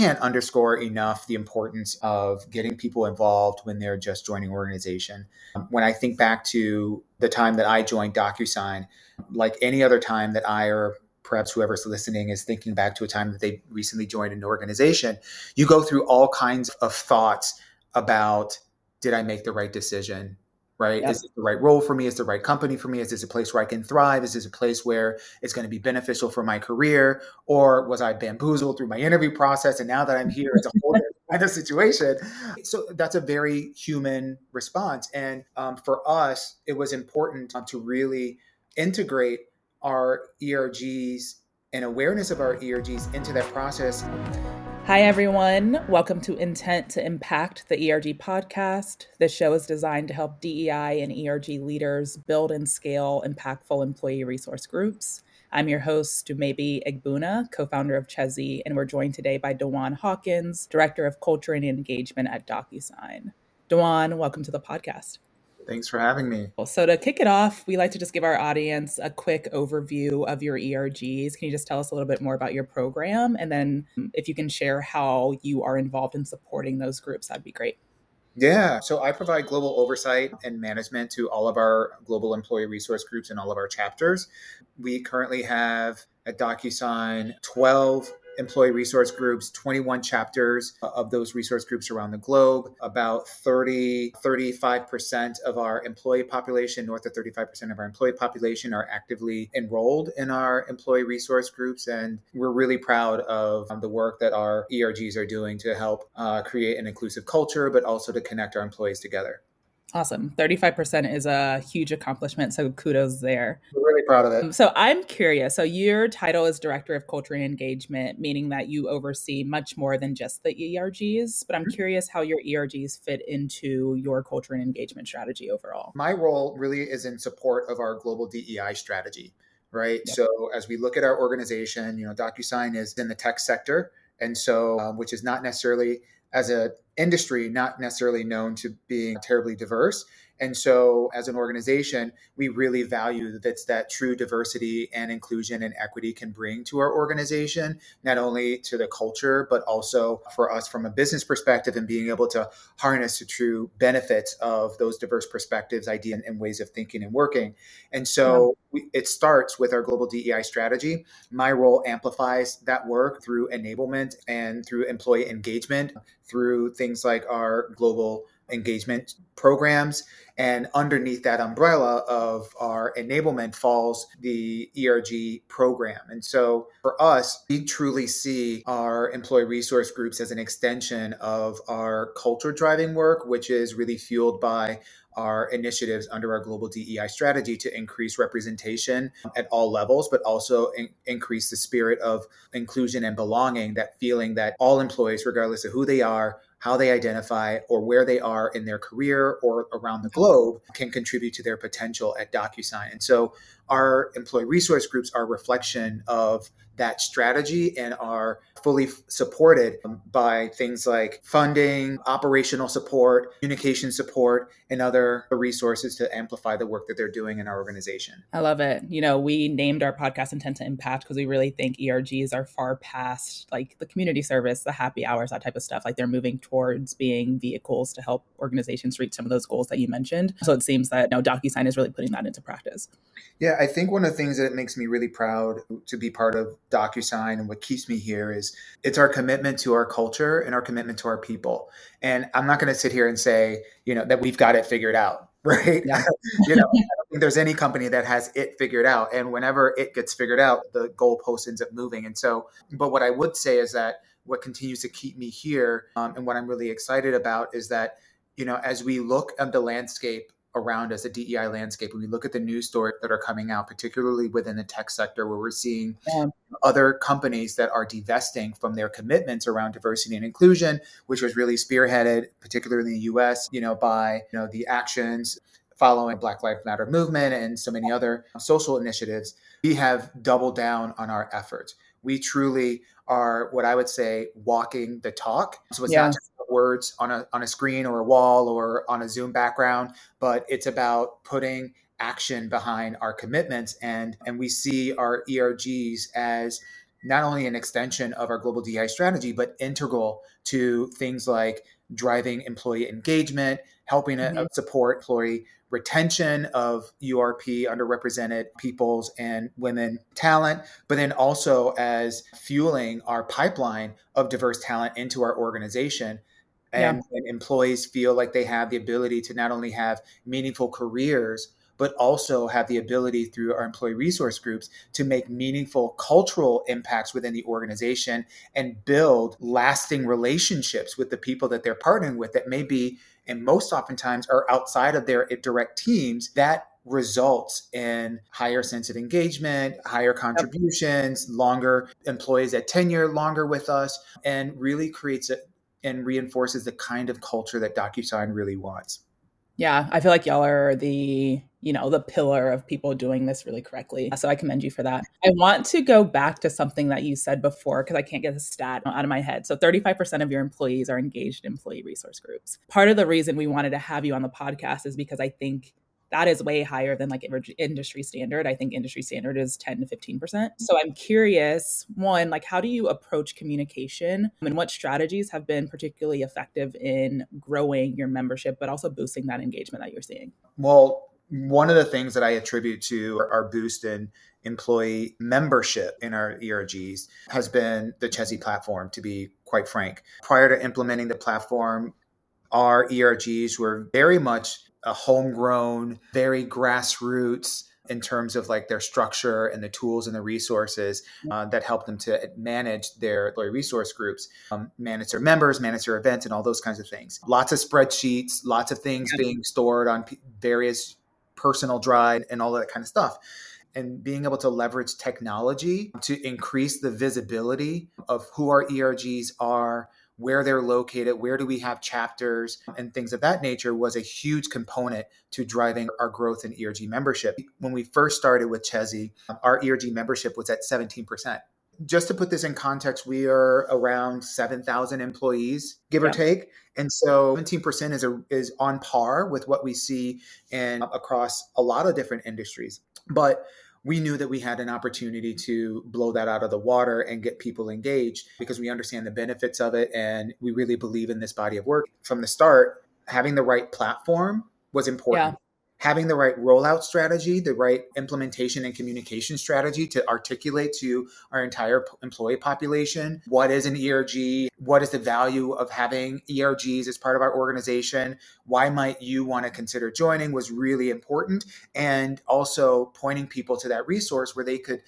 can't underscore enough the importance of getting people involved when they're just joining an organization. Um, when I think back to the time that I joined DocuSign, like any other time that I or perhaps whoever's listening is thinking back to a time that they recently joined an organization, you go through all kinds of thoughts about did I make the right decision? Right? Yep. Is it the right role for me? Is the right company for me? Is this a place where I can thrive? Is this a place where it's going to be beneficial for my career? Or was I bamboozled through my interview process and now that I'm here, it's a whole kind of situation? So that's a very human response. And um, for us, it was important um, to really integrate our ERGs and awareness of our ERGs into that process. Hi, everyone. Welcome to Intent to Impact, the ERG podcast. This show is designed to help DEI and ERG leaders build and scale impactful employee resource groups. I'm your host, Dumebi Egbuna, co founder of Chezie, and we're joined today by Dawon Hawkins, Director of Culture and Engagement at DocuSign. Dawon, welcome to the podcast. Thanks for having me. So, to kick it off, we like to just give our audience a quick overview of your ERGs. Can you just tell us a little bit more about your program? And then, if you can share how you are involved in supporting those groups, that'd be great. Yeah. So I provide global oversight and management to all of our global employee resource groups and all of our chapters. We currently have at DocuSign 12 employee resource groups, 21 chapters of those resource groups around the globe. About 30, 35% of our employee population, north of 35% of our employee population, are actively enrolled in our employee resource groups. And we're really proud of um, the work that our ERGs are doing to help uh, create an inclusive culture, but also to connect our employees together. Awesome. 35% is a huge accomplishment. So kudos there. We're really proud of it. So I'm curious. So your title is Director of Culture and Engagement, meaning that you oversee much more than just the ERGs. But I'm mm-hmm. curious how your ERGs fit into your culture and engagement strategy overall. My role really is in support of our global DEI strategy, right? Yep. So as we look at our organization, you know, DocuSign is in the tech sector. And so, um, which is not necessarily as an industry not necessarily known to being terribly diverse and so, as an organization, we really value that's that true diversity and inclusion and equity can bring to our organization, not only to the culture, but also for us from a business perspective and being able to harness the true benefits of those diverse perspectives, ideas, and ways of thinking and working. And so, yeah. we, it starts with our global DEI strategy. My role amplifies that work through enablement and through employee engagement, through things like our global engagement programs. And underneath that umbrella of our enablement falls the ERG program. And so for us, we truly see our employee resource groups as an extension of our culture driving work, which is really fueled by our initiatives under our global DEI strategy to increase representation at all levels, but also in- increase the spirit of inclusion and belonging, that feeling that all employees, regardless of who they are, how they identify or where they are in their career or around the globe can contribute to their potential at DocuSign. And so our employee resource groups are a reflection of that strategy and are fully supported um, by things like funding, operational support, communication support, and other resources to amplify the work that they're doing in our organization. I love it. You know, we named our podcast Intent to Impact because we really think ERGs are far past like the community service, the happy hours, that type of stuff. Like they're moving towards being vehicles to help organizations reach some of those goals that you mentioned. So it seems that you now DocuSign is really putting that into practice. Yeah, I think one of the things that makes me really proud to be part of DocuSign and what keeps me here is it's our commitment to our culture and our commitment to our people. And I'm not going to sit here and say, you know, that we've got it figured out, right? Yeah. you know, I don't think there's any company that has it figured out. And whenever it gets figured out, the goalpost ends up moving. And so, but what I would say is that what continues to keep me here um, and what I'm really excited about is that, you know, as we look at the landscape around us, the DEI landscape, when we look at the news stories that are coming out, particularly within the tech sector, where we're seeing yeah. other companies that are divesting from their commitments around diversity and inclusion, which was really spearheaded, particularly in the U.S., you know, by you know the actions following Black Lives Matter movement and so many other social initiatives. We have doubled down on our efforts. We truly are what I would say walking the talk. So it's yeah. not just words on a on a screen or a wall or on a Zoom background, but it's about putting action behind our commitments and and we see our ERGs as not only an extension of our global DI strategy, but integral to things like driving employee engagement, helping mm-hmm. to support employee retention of URP, underrepresented peoples and women talent, but then also as fueling our pipeline of diverse talent into our organization. And, yeah. employees feel like they have the ability to not only have meaningful careers, but also have the ability through our employee resource groups to make meaningful cultural impacts within the organization and build lasting relationships with the people that they're partnering with that may be and most oftentimes are outside of their eh, direct teams that results in higher sense of engagement, higher contributions, longer employees at tenure longer with us, and really creates it and reinforces the kind of culture that DocuSign really wants. Yeah, I feel like y'all are the, you know, the pillar of people doing this really correctly. So I commend you for that. I want to go back to something that you said before because I can't get the stat out of my head. So 35% of your employees are engaged in employee resource groups. Part of the reason we wanted to have you on the podcast is because I think that is way higher than like industry standard. I think industry standard is 10 to 15%. Mm-hmm. So I'm curious, one, like how do you approach communication and what strategies have been particularly effective in growing your membership, but also boosting that engagement that you're seeing? Well, one of the things that I attribute to our boost in employee membership in our ERGs has been the Chezie platform, to be quite frank. Prior to implementing the platform, our ERGs were very much a homegrown, very grassroots in terms of like their structure and the tools and the resources uh, that help them to manage their employee resource groups, um, manage their members, manage their events, and all those kinds of things. Lots of spreadsheets, lots of things being stored on p- various personal drive and all that kind of stuff. And being able to leverage technology to increase the visibility of who our ERGs are, where they're located, where do we have chapters, and things of that nature was a huge component to driving our growth in ERG membership. When we first started with Chezie, um, our ERG membership was at 17%. Just to put this in context, we are around 7,000 employees, give yeah. or take. And so 17% is, a, is on par with what we see in across a lot of different industries. But we knew that we had an opportunity to blow that out of the water and get people engaged because we understand the benefits of it. And we really believe in this body of work from the start. Having the right platform was important having the right rollout strategy, the right implementation and communication strategy to articulate to our entire employee population what is an ERG, what is the value of having ERGs as part of our organization, why might you want to consider joining was really important. And also pointing people to that resource where they could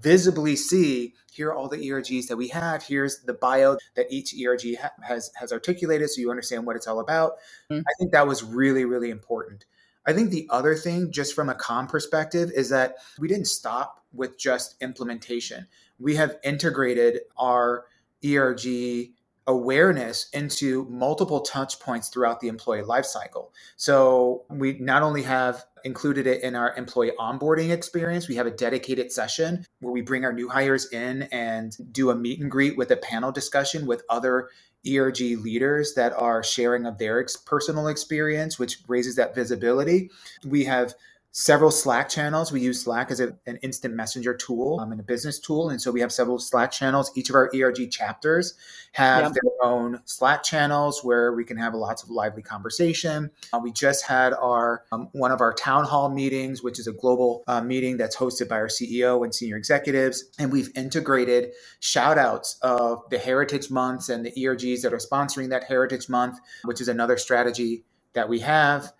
visibly see here are all the ERGs that we have. Here's the bio that each ERG ha- has has articulated, so you understand what it's all about. Mm-hmm. I think that was really really important. I think the other thing, just from a com perspective, is that we didn't stop with just implementation. We have integrated our ERG awareness into multiple touch points throughout the employee lifecycle. So we not only have included it in our employee onboarding experience, we have a dedicated session where we bring our new hires in and do a meet and greet with a panel discussion with other ERG leaders that are sharing of their ex- personal experience, which raises that visibility. We have several Slack channels. We use Slack as a, an instant messenger tool um, and a business tool. And so we have several Slack channels. Each of our ERG chapters have yep. their own Slack channels where we can have lots of lively conversation. Uh, we just had our um, one of our town hall meetings, which is a global uh, meeting that's hosted by our CEO and senior executives. And we've integrated shout outs of the Heritage Months and the ERGs that are sponsoring that Heritage Month, which is another strategy that we have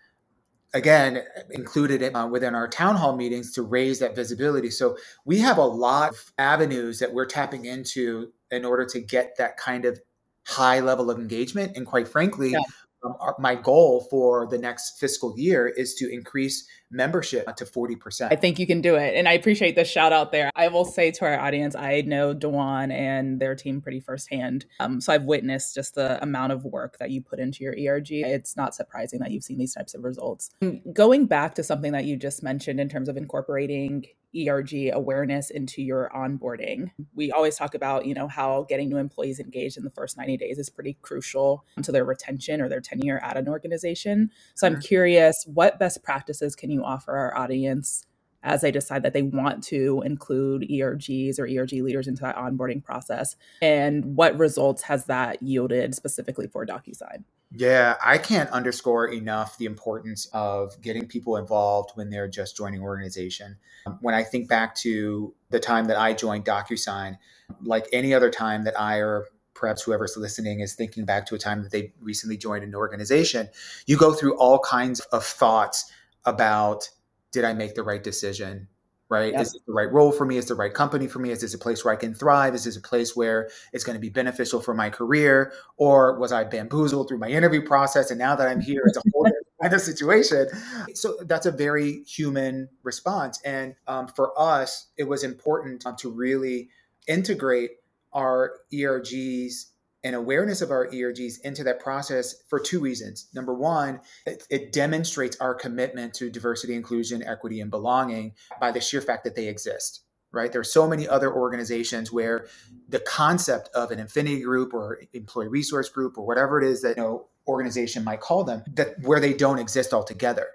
again included it uh, within our town hall meetings to raise that visibility so we have a lot of avenues that we're tapping into in order to get that kind of high level of engagement and quite frankly yeah. Um, our, my goal for the next fiscal year is to increase membership to 40%. I think you can do it. And I appreciate the shout out there. I will say to our audience, I know Dawon and their team pretty firsthand. Um, so I've witnessed just the amount of work that you put into your ERG. It's not surprising that you've seen these types of results. Going back to something that you just mentioned in terms of incorporating ERG awareness into your onboarding. We always talk about, you know, how getting new employees engaged in the first 90 days is pretty crucial to their retention or their tenure at an organization. So I'm curious, what best practices can you offer our audience as they decide that they want to include ERGs or ERG leaders into that onboarding process? And what results has that yielded specifically for DocuSign? Yeah, I can't underscore enough the importance of getting people involved when they're just joining organization. Um, when I think back to the time that I joined DocuSign, like any other time that I or perhaps whoever's listening is thinking back to a time that they recently joined an organization, you go through all kinds of thoughts about did I make the right decision? Right? Yep. Is it the right role for me? Is the right company for me? Is this a place where I can thrive? Is this a place where it's going to be beneficial for my career? Or was I bamboozled through my interview process? And now that I'm here, it's a whole different kind of situation. So that's a very human response. And um, for us, it was important um, to really integrate our ERGs and awareness of our ERGs into that process for two reasons. Number one, it, it, demonstrates our commitment to diversity, inclusion, equity, and belonging by the sheer fact that they exist. Right? There are so many other organizations where the concept of an affinity group or employee resource group or whatever it is that you know organization might call them, that where they don't exist altogether.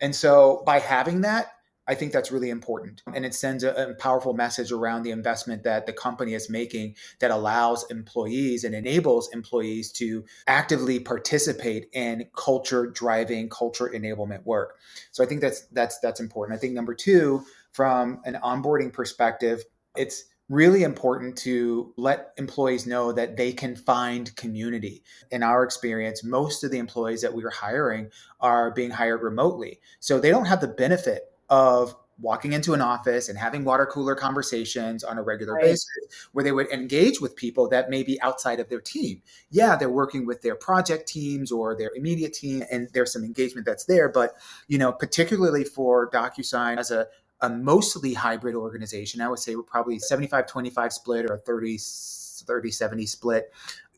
And so by having that, I think that's really important. And it sends a, a, powerful message around the investment that the company is making that allows employees and enables employees to actively participate in culture driving, culture enablement work. So I think that's that's that's important. I think number two, from an onboarding perspective, it's really important to let employees know that they can find community. In our experience, most of the employees that we are hiring are being hired remotely. So they don't have the benefit of walking into an office and having water cooler conversations on a regular right. basis where they would engage with people that may be outside of their team. Yeah, they're working with their project teams or their immediate team and there's some engagement that's there, but you know, particularly for DocuSign as a a mostly hybrid organization, I would say we're probably 75 25 split or a 30 30 70 split.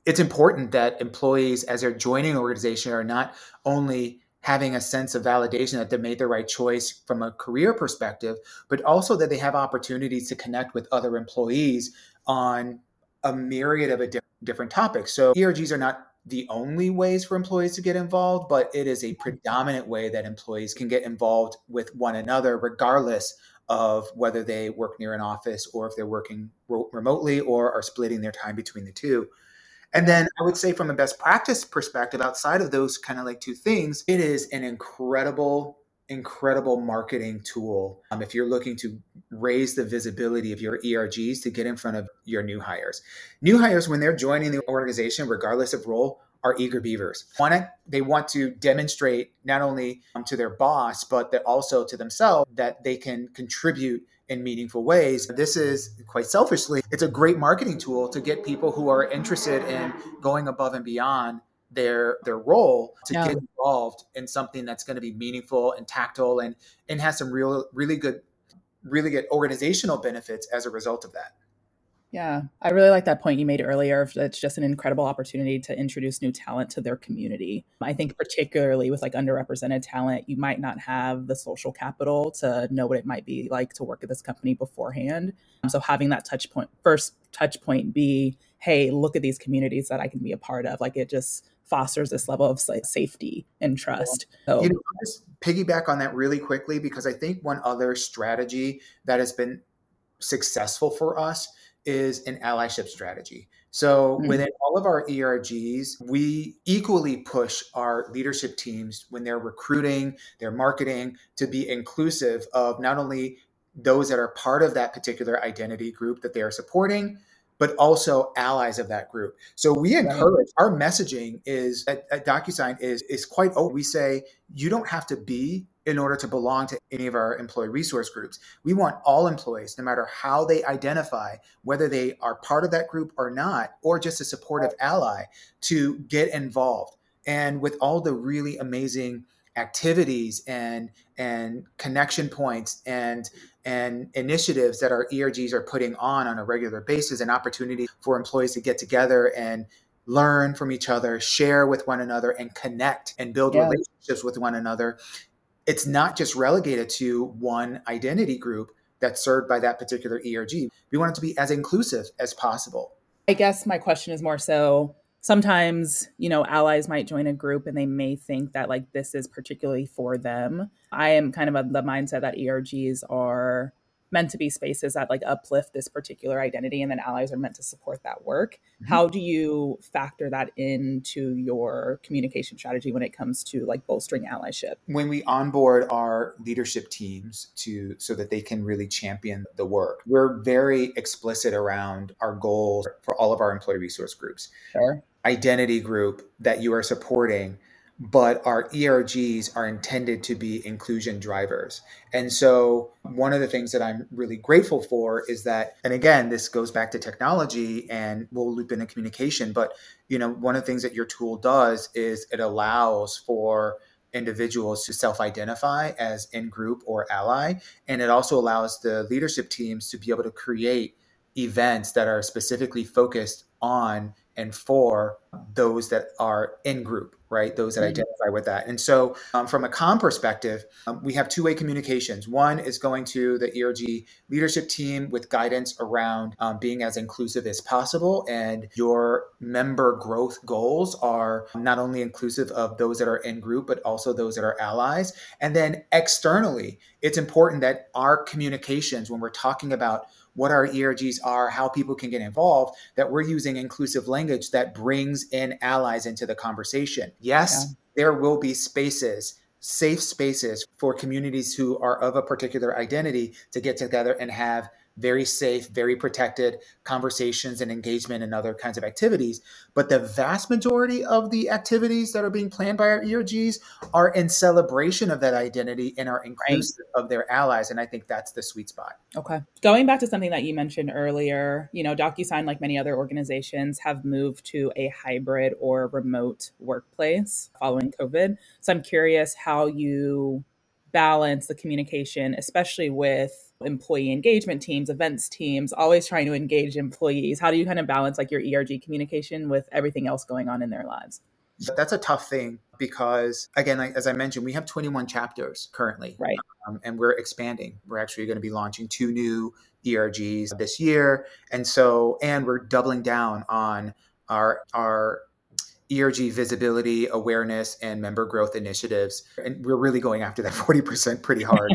It's important that employees as they're joining an organization are not only having a sense of validation that they made the right choice from a career perspective, but also that they have opportunities to connect with other employees on a myriad of di- different topics. So ERGs are not the only ways for employees to get involved, but it is a predominant way that employees can get involved with one another, regardless of whether they work near an office or if they're working ro- remotely or are splitting their time between the two. And then I would say, from a best practice perspective, outside of those kind of like two things, it is an incredible, incredible marketing tool. Um, if you're looking to raise the visibility of your ERGs to get in front of your new hires, new hires, when they're joining the organization, regardless of role, are eager beavers. One, they want to demonstrate not only um, to their boss, but also to themselves that they can contribute in meaningful ways. This is quite selfishly, it's a great marketing tool to get people who are interested in going above and beyond their their role to yeah. get involved in something that's going to be meaningful and tactile and and has some real really good really good organizational benefits as a result of that. Yeah, I really like that point you made earlier. It's just an incredible opportunity to introduce new talent to their community. I think, particularly with like underrepresented talent, you might not have the social capital to know what it might be like to work at this company beforehand. Um, so, having that touch point, first touch point be, hey, look at these communities that I can be a part of. Like it just fosters this level of safety and trust. So, you know, just piggyback on that really quickly because I think one other strategy that has been successful for us is an allyship strategy. So mm-hmm. within all of our ERGs, we equally push our leadership teams when they're recruiting, their marketing to be inclusive of not only those that are part of that particular identity group that they are supporting, but also allies of that group. So we encourage right. our messaging is at, at DocuSign is is quite open. We say you don't have to be in order to belong to any of our employee resource groups. We want all employees, no matter how they identify, whether they are part of that group or not, or just a supportive ally, to get involved. And with all the really amazing activities and and connection points and and initiatives that our ERGs are putting on on a regular basis, an opportunity for employees to get together and learn from each other, share with one another, and connect and build yeah. relationships with one another it's not just relegated to one identity group that's served by that particular ERG. We want it to be as inclusive as possible. I guess my question is more so sometimes you know allies might join a group and they may think that like this is particularly for them i am kind of of the mindset that ergs are meant to be spaces that like uplift this particular identity and then allies are meant to support that work mm-hmm. how do you factor that into your communication strategy when it comes to like bolstering allyship when we onboard our leadership teams to so that they can really champion the work we're very explicit around our goals for all of our employee resource groups sure. Identity group that you are supporting but our ERGs are intended to be inclusion drivers. And so, one of the things that I'm really grateful for is that, and again, this goes back to technology and we'll loop into communication, but you know, one of the things that your tool does is it allows for individuals to self-identify as in group or ally and it also allows the leadership teams to be able to create events that are specifically focused on and for those that are in group, right? Those that mm-hmm. identify with that. And so, um, from a com perspective, um, we have two way communications. One is going to the ERG leadership team with guidance around um, being as inclusive as possible. And your member growth goals are not only inclusive of those that are in group, but also those that are allies. And then externally, it's important that our communications, when we're talking about what our ERGs are, how people can get involved, that we're using inclusive language that brings in allies into the conversation. Yes, yeah. there will be spaces safe spaces for communities who are of a particular identity to get together and have very safe, very protected conversations and engagement and other kinds of activities. But the vast majority of the activities that are being planned by our ERGs are in celebration of that identity and are inclusive right. of their allies. And I think that's the sweet spot. Okay. Going back to something that you mentioned earlier, you know, DocuSign, like many other organizations, have moved to a hybrid or remote workplace following COVID. So I'm curious how you balance the communication, especially with employee engagement teams, events teams, always trying to engage employees? How do you kind of balance like your ERG communication with everything else going on in their lives? That's a tough thing because, again, as I mentioned, we have 21 chapters currently. Right. Um, and we're expanding. We're actually going to be launching two new ERGs this year. And so, and we're doubling down on our, our ERG visibility, awareness, and member growth initiatives. And we're really going after that 40% pretty hard.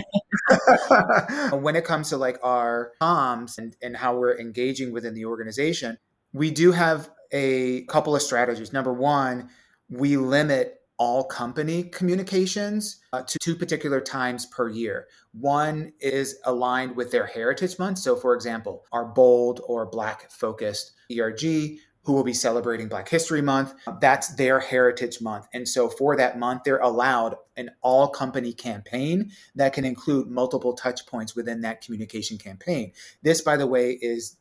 when it comes to like our comms and, and how we're engaging within the organization, we do have a couple of strategies. Number one, we limit all company communications uh, to two particular times per year. One is aligned with their heritage month. So, for example, our bold or black focused ERG who will be celebrating Black History Month. That's their Heritage Month. And so for that month, they're allowed an all company campaign that can include multiple touch points within that communication campaign. This, by the way, is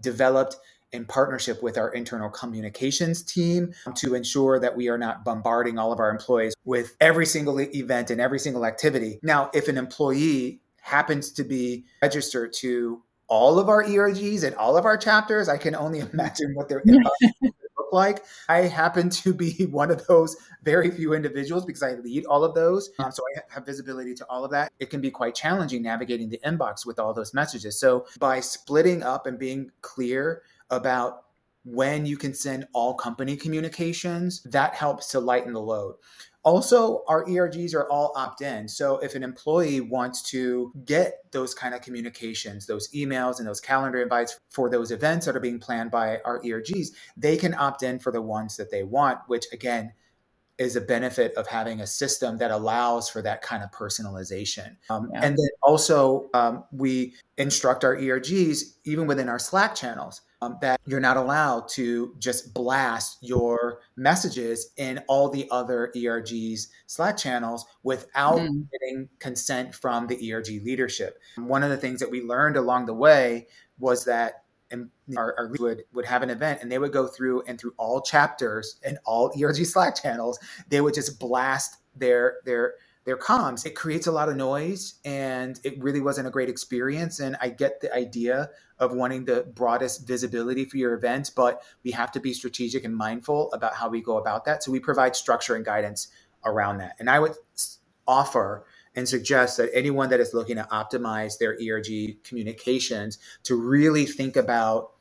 developed in partnership with our internal communications team to ensure that we are not bombarding all of our employees with every single event and every single activity. Now, if an employee happens to be registered to all of our ERGs and all of our chapters, I can only imagine what their inbox look like. I happen to be one of those very few individuals because I lead all of those. Um, so I have visibility to all of that. It can be quite challenging navigating the inbox with all those messages. So by splitting up and being clear about when you can send all company communications, that helps to lighten the load. Also, our ERGs are all opt in. So if an employee wants to get those kind of communications, those emails and those calendar invites for those events that are being planned by our ERGs, they can opt in for the ones that they want, which again, is a benefit of having a system that allows for that kind of personalization. Um, yeah. And then also, um, we instruct our ERGs, even within our Slack channels, um, that you're not allowed to just blast your messages in all the other ERG's Slack channels without mm. getting consent from the ERG leadership. One of the things that we learned along the way was that our, our would would have an event and they would go through and through all chapters and all ERG Slack channels, they would just blast their their their comms. It creates a lot of noise and it really wasn't a great experience. And I get the idea of wanting the broadest visibility for your event, but we have to be strategic and mindful about how we go about that. So we provide structure and guidance around that. And I would offer and suggest that anyone that is looking to optimize their ERG communications to really think about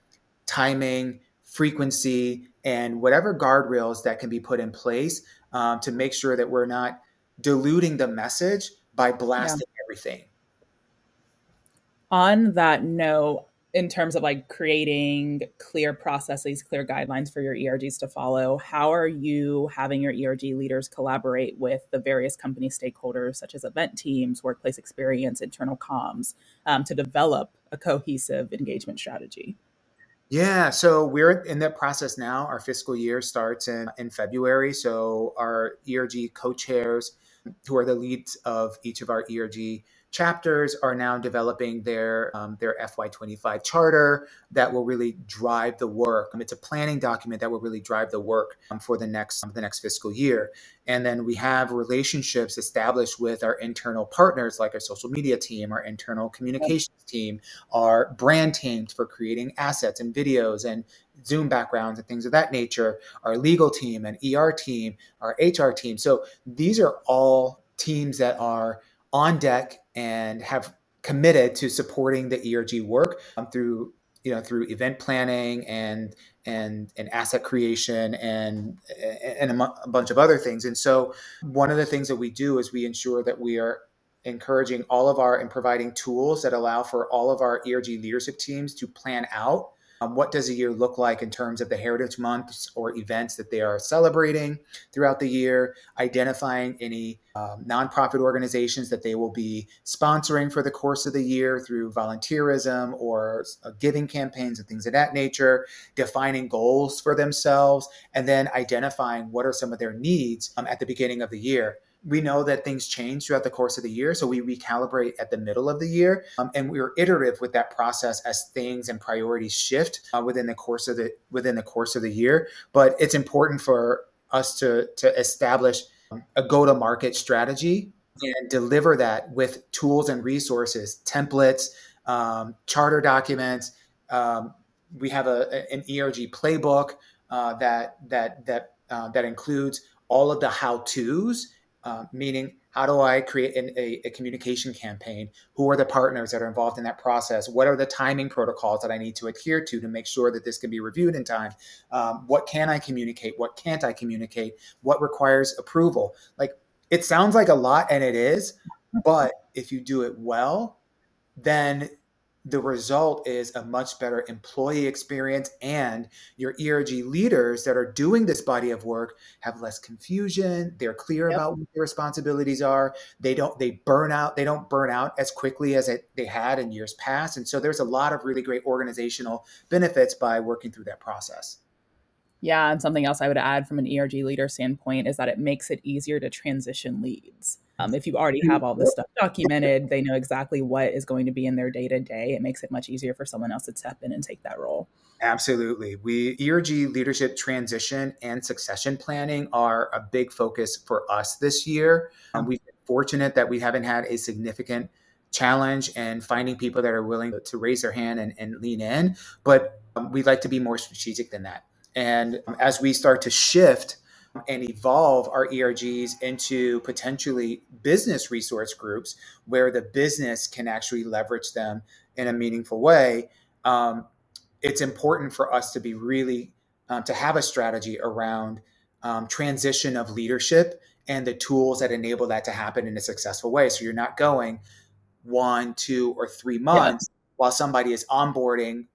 timing, frequency, and whatever guardrails that can be put in place um, to make sure that we're not diluting the message by blasting yeah. everything. On that note, in terms of like creating clear processes, clear guidelines for your ERGs to follow, how are you having your ERG leaders collaborate with the various company stakeholders, such as event teams, workplace experience, internal comms, um, to develop a cohesive engagement strategy? Yeah, so we're in that process now. Our fiscal year starts in, in February. So our ERG co-chairs, who are the leads of each of our ERG chapters are now developing their um, their FY25 charter that will really drive the work. Um, it's a planning document that will really drive the work um, for the next um, the next fiscal year. And then we have relationships established with our internal partners, like our social media team, our internal communications team, our brand teams for creating assets and videos and Zoom backgrounds and things of that nature, our legal team and ER team, our HR team. So these are all teams that are on deck and have committed to supporting the ERG work um, through you know through event planning and and and asset creation and and a, a bunch of other things. And so one of the things that we do is we ensure that we are encouraging all of our and providing tools that allow for all of our ERG leadership teams to plan out um, what does a year look like in terms of the heritage months or events that they are celebrating throughout the year? Identifying any um, nonprofit organizations that they will be sponsoring for the course of the year through volunteerism or uh, giving campaigns and things of that nature. Defining goals for themselves, and then identifying what are some of their needs um, at the beginning of the year we know that things change throughout the course of the year so we recalibrate at the middle of the year um, and we're iterative with that process as things and priorities shift uh, within the course of the within the course of the year. But it's important for us to to establish a go to market strategy and deliver that with tools and resources templates um, charter documents. Um, we have a, an erg playbook uh, that that that uh, that includes all of the how to's uh, meaning how do I create an, a, a, communication campaign? Who are the partners that are involved in that process? What are the timing protocols that I need to adhere to to make sure that this can be reviewed in time? Um, what can I communicate? What can't I communicate? What requires approval? Like it sounds like a lot, and it is, but if you do it well, then the result is a much better employee experience and your erg leaders that are doing this body of work have less confusion they're clear yep. about what their responsibilities are they don't they burn out they don't burn out as quickly as it, they had in years past and so there's a lot of really great organizational benefits by working through that process yeah and something else i would add from an erg leader standpoint is that it makes it easier to transition leads um, if you already have all this stuff documented, they know exactly what is going to be in their day to day. It makes it much easier for someone else to step in and take that role. Absolutely. We ERG leadership transition and succession planning are a big focus for us this year. Um, we've been fortunate that we haven't had a significant challenge and finding people that are willing to raise their hand and, and lean in, but um, we'd like to be more strategic than that. And as we start to shift and evolve our ERGs into potentially business resource groups where the business can actually leverage them in a meaningful way. Um, it's important for us to be really um, to have a strategy around um, transition of leadership and the tools that enable that to happen in a successful way. So you're not going one, two, or three months yeah. while somebody is onboarding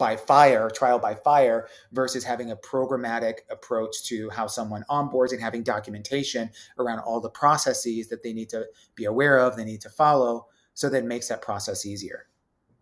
by fire, trial by fire, versus having a programmatic approach to how someone onboards and having documentation around all the processes that they need to be aware of, they need to follow, so that makes that process easier.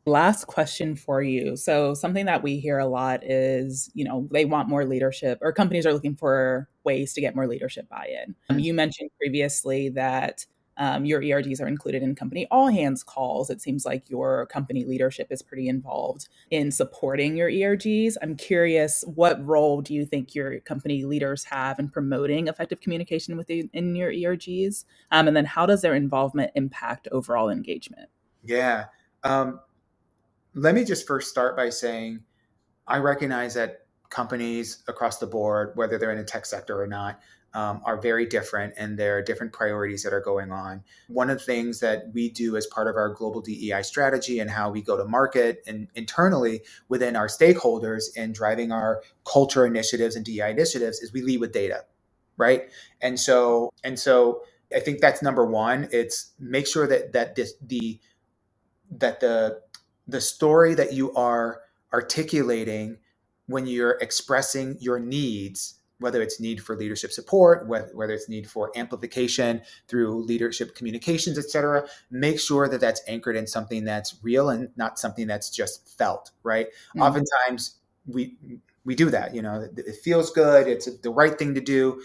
Last question for you. So, something that we hear a lot is, you know, they want more leadership, or companies are looking for ways to get more leadership buy in. Um, you mentioned previously that um, your ERGs are included in company all hands calls. It seems like your company leadership is pretty involved in supporting your ERGs. I'm curious, what role do you think your company leaders have in promoting effective communication within in your ERGs? Um, and then how does their involvement impact overall engagement? Yeah. Um, let me just first start by saying I recognize that companies across the board, whether they're in the tech sector or not, um, are very different and there are different priorities that are going on. One of the things that we do as part of our global DEI strategy and how we go to market and internally within our stakeholders in driving our culture initiatives and DEI initiatives is we lead with data, right? And so and so I think that's number one. It's make sure that that this, the that the the story that you are articulating when you're expressing your needs whether it's need for leadership support, whether, it's need for amplification through leadership communications, et cetera, make sure that that's anchored in something that's real and not something that's just felt, right? Mm-hmm. Oftentimes we we do that, you know, it feels good, it's the right thing to do,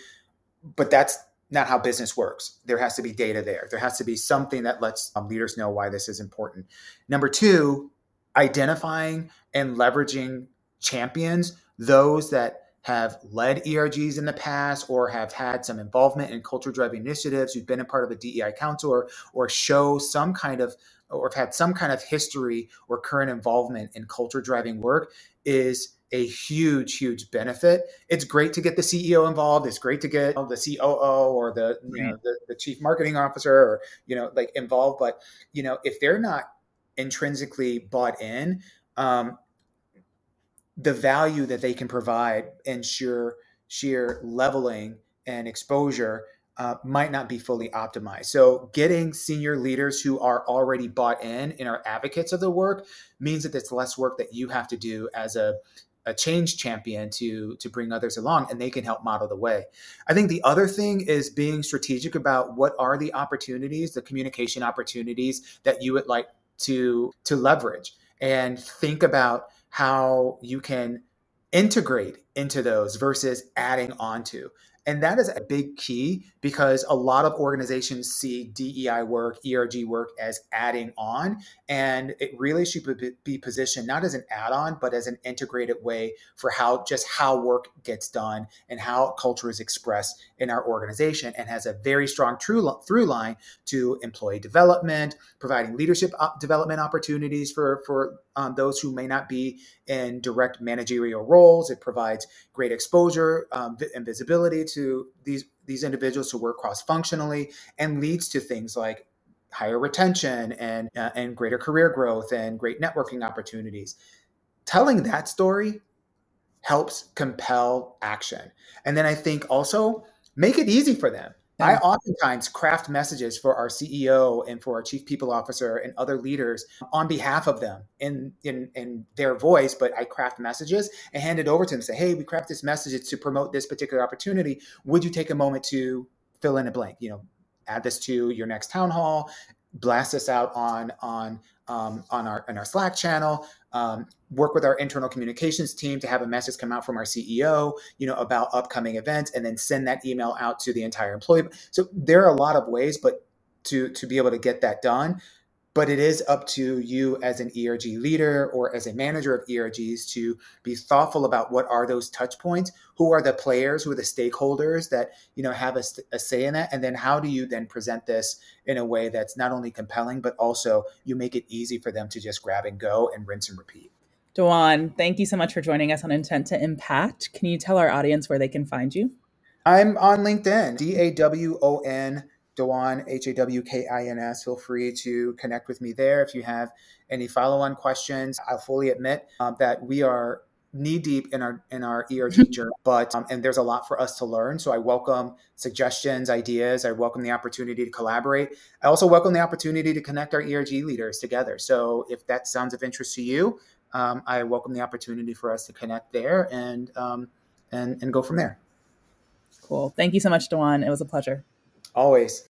but that's not how business works. There has to be data there. There has to be something that lets um, leaders know why this is important. Number two, identifying and leveraging champions, those that have led ERGs in the past or have had some involvement in culture driving initiatives, who've been a part of a DEI council or, or show some kind of or have had some kind of history or current involvement in culture driving work is a huge, huge benefit. It's great to get the CEO involved. It's great to get the COO or the you know the, the chief marketing officer or you know like involved. But you know if they're not intrinsically bought in, um, the value that they can provide and sheer sheer leveling and exposure uh, might not be fully optimized. So, getting senior leaders who are already bought in and are advocates of the work means that it's less work that you have to do as a a change champion to to bring others along and they can help model the way i think the other thing is being strategic about what are the opportunities the communication opportunities that you would like to to leverage and think about how you can integrate into those versus adding onto. And that is a big key because a lot of organizations see DEI work, ERG work as adding on. And it really should be positioned not as an add on, but as an integrated way for how just how work gets done and how culture is expressed in our organization and has a very strong true through line to employee development, providing leadership development opportunities for, for um, those who may not be in direct managerial roles. It provides great exposure um, and visibility to these these individuals who work cross functionally, and leads to things like higher retention and uh, and greater career growth and great networking opportunities. Telling that story helps compel action, and then I think also make it easy for them I oftentimes craft messages for our CEO and for our chief people officer and other leaders on behalf of them in, in, in their voice, but I craft messages and hand it over to them say, hey, we craft this message to promote this particular opportunity. Would you take a moment to fill in a blank? You know, add this to your next town hall, blast this out on on um, on our in our Slack channel. Um, work with our internal communications team to have a message come out from our CEO, you know, about upcoming events, and then send that email out to the entire employee. So there are a lot of ways, but to to be able to get that done, but it is up to you as an erg leader or as a manager of ergs to be thoughtful about what are those touch points who are the players who are the stakeholders that you know have a, a, say in that and then how do you then present this in a way that's not only compelling but also you make it easy for them to just grab and go and rinse and repeat Dawon, thank you so much for joining us on Intent to Impact. Can you tell our audience where they can find you? I'm on LinkedIn, D A W O N Dawon, H A W K I N S. Feel free to connect with me there if you have any follow on questions. I'll fully admit um, that we are knee deep in our in our ERG journey, but um, and there's a lot for us to learn. So I welcome suggestions, ideas. I welcome the opportunity to collaborate. I also welcome the opportunity to connect our ERG leaders together. So if that sounds of interest to you, um, I welcome the opportunity for us to connect there and um, and and go from there. Cool. Thank you so much, Dawon. It was a pleasure. Always.